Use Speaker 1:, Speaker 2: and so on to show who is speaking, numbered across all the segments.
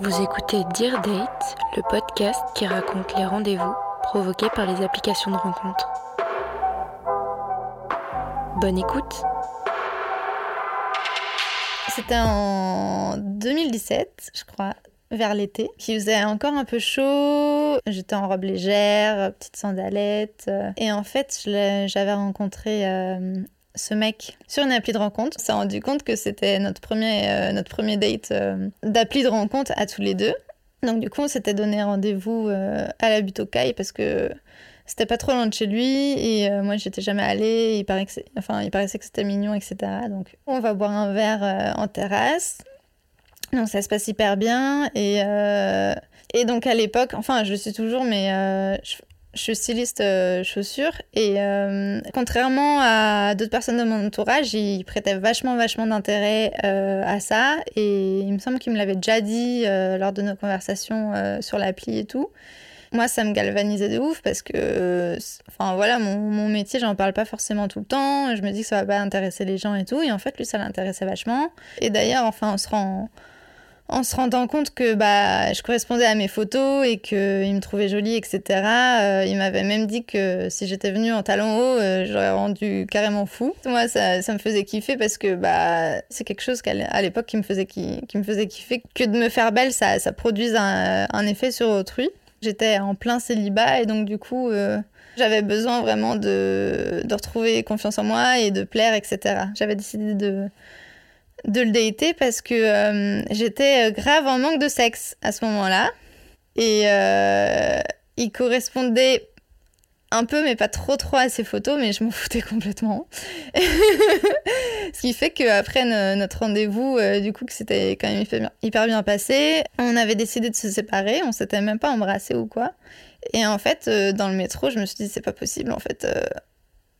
Speaker 1: Vous écoutez Dear Date, le podcast qui raconte les rendez-vous provoqués par les applications de rencontres. Bonne écoute
Speaker 2: C'était en 2017, je crois, vers l'été, qui faisait encore un peu chaud. J'étais en robe légère, petite sandalette. Et en fait, j'avais rencontré euh, ce mec sur une appli de rencontre. On s'est rendu compte que c'était notre premier, euh, notre premier date euh, d'appli de rencontre à tous les deux. Donc du coup, on s'était donné rendez-vous à la butte aux cailles parce que c'était pas trop loin de chez lui et moi j'étais jamais allée. Il, paraît que enfin, il paraissait que c'était mignon, etc. Donc on va boire un verre en terrasse. Donc ça se passe hyper bien. Et, euh, et donc à l'époque, enfin je suis toujours, mais euh, je, suis styliste euh, chaussures. Et contrairement à d'autres personnes de mon entourage, il prêtait vachement, vachement d'intérêt à ça. Et il me semble qu'il me l'avait déjà dit lors de nos conversations sur l'appli et tout. Moi, ça me galvanisait de ouf parce que, enfin voilà, mon, mon métier, j'en parle pas forcément tout le temps. Je me dis que ça va pas intéresser les gens et tout. Et en fait, lui, ça l'intéressait vachement. Et d'ailleurs, enfin, on se rend en se rendant compte que bah, je correspondais à mes photos et qu'il me trouvait jolie, etc. Euh, il m'avait même dit que si j'étais venue en talons hauts, euh, j'aurais rendu carrément fou. Moi, ça, ça, me faisait kiffer parce que bah, c'est quelque chose qu'à l'époque qui, me faisait qui, qui, me faisait kiffer. Que de me faire belle, ça, ça produise un, un effet sur autrui. J'étais en plein célibat et donc du coup... Euh, j'avais besoin vraiment de, de retrouver confiance en moi et de plaire, etc. J'avais décidé de, de le dater parce que euh, j'étais euh, grave en manque de sexe à ce moment-là. Et euh, il correspondait un peu, mais pas trop trop à ses photos, mais je m'en foutais complètement. Ce qui fait qu'après notre rendez-vous, du coup, que c'était quand même hyper bien passé, on avait décidé de se séparer, on s'était même pas embrassé ou quoi. Et en fait, dans le métro, je me suis dit, c'est pas possible, en fait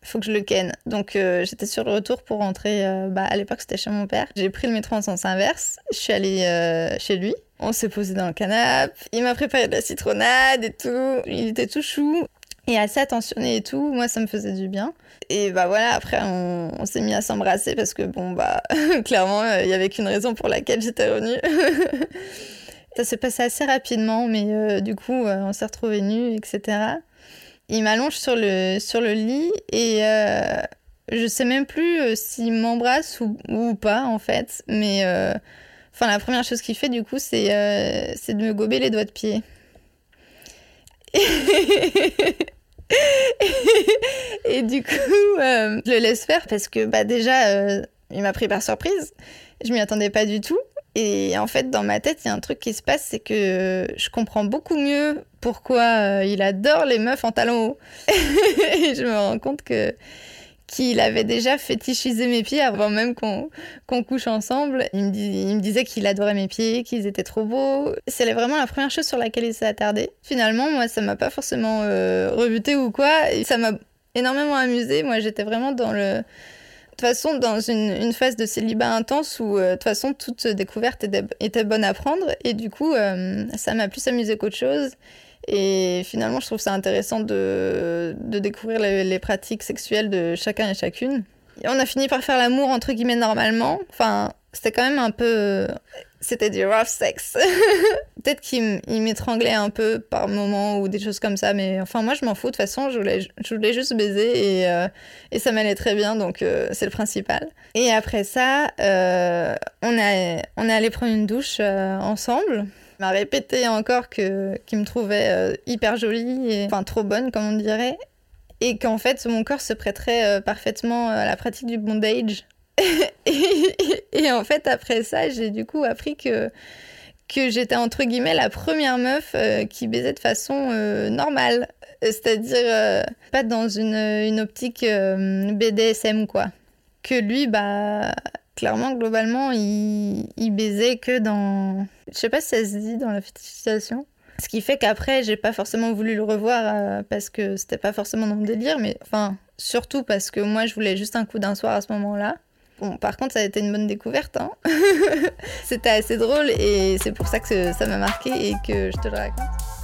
Speaker 2: faut que je le ken. Donc euh, j'étais sur le retour pour rentrer. Euh, bah, à l'époque, c'était chez mon père. J'ai pris le métro en sens inverse. Je suis allée euh, chez lui. On s'est posé dans le canapé. Il m'a préparé de la citronnade et tout. Il était tout chou et assez attentionné et tout. Moi, ça me faisait du bien. Et bah voilà, après, on, s'est mis à s'embrasser parce que bon, bah clairement, il y avait qu'une raison pour laquelle j'étais revenue. ça s'est passé assez rapidement, mais du coup, on s'est retrouvés nus, etc il m'allonge sur le, sur le lit et euh, je sais même plus euh, s'il m'embrasse ou, ou, pas en fait. Mais euh, enfin, la première chose qu'il fait du coup, c'est de me gober les doigts de pied. et, du coup, je le laisse faire parce que bah, déjà, il m'a pris par surprise. Je m'y attendais pas du tout. Et en fait, dans ma tête, il y a un truc qui se passe, c'est que je comprends beaucoup mieux pourquoi euh, il adore les meufs en talons hauts. et je me rends compte que qu'il avait déjà fétichisé mes pieds avant même qu'on couche ensemble. Il me, disait qu'il adorait mes pieds, qu'ils étaient trop beaux. C'est vraiment la première chose sur laquelle il s'est attardé. Finalement, moi, ça m'a pas forcément euh, rebuté ou quoi. ça m'a énormément amusé. Moi, j'étais vraiment dans le toute façon, dans une, phase de célibat intense où, euh, de toute façon, toute découverte était, bonne à prendre. Et du coup, euh, ça m'a plus amusé qu'autre chose. Et finalement, je trouve ça intéressant de, découvrir les, pratiques sexuelles de chacun et chacune. on a fini par faire l'amour, entre guillemets, normalement. Enfin, c'était quand même un peu c'était du rough sex. Peut-être qu'il m'étranglait un peu par moment ou des choses comme ça, mais enfin, moi, je m'en fous. De toute façon, je voulais, juste baiser et, euh, et ça m'allait très bien, donc euh, c'est le principal. Et après ça, euh, on, est allé prendre une douche ensemble. Il m'a répété encore que qu'il me trouvait hyper jolie, enfin trop bonne, comme on dirait, et qu'en fait, mon corps se prêterait parfaitement à la pratique du bondage et, en fait, après ça, j'ai du coup appris que, que j'étais entre guillemets la première meuf euh, qui baisait de façon euh, normale. C'est-à-dire euh, pas dans une, une optique BDSM, quoi. Que lui, bah, clairement, globalement, il, il baisait que dans. Je sais pas si ça se dit dans la fétichisation. Ce qui fait qu'après, j'ai pas forcément voulu le revoir parce que c'était pas forcément dans mon délire, mais enfin, surtout parce que moi, je voulais juste un coup d'un soir à ce moment-là. Par contre, ça a été une bonne découverte. Hein. C'était assez drôle et c'est pour ça que ça m'a marqué et que je te le raconte.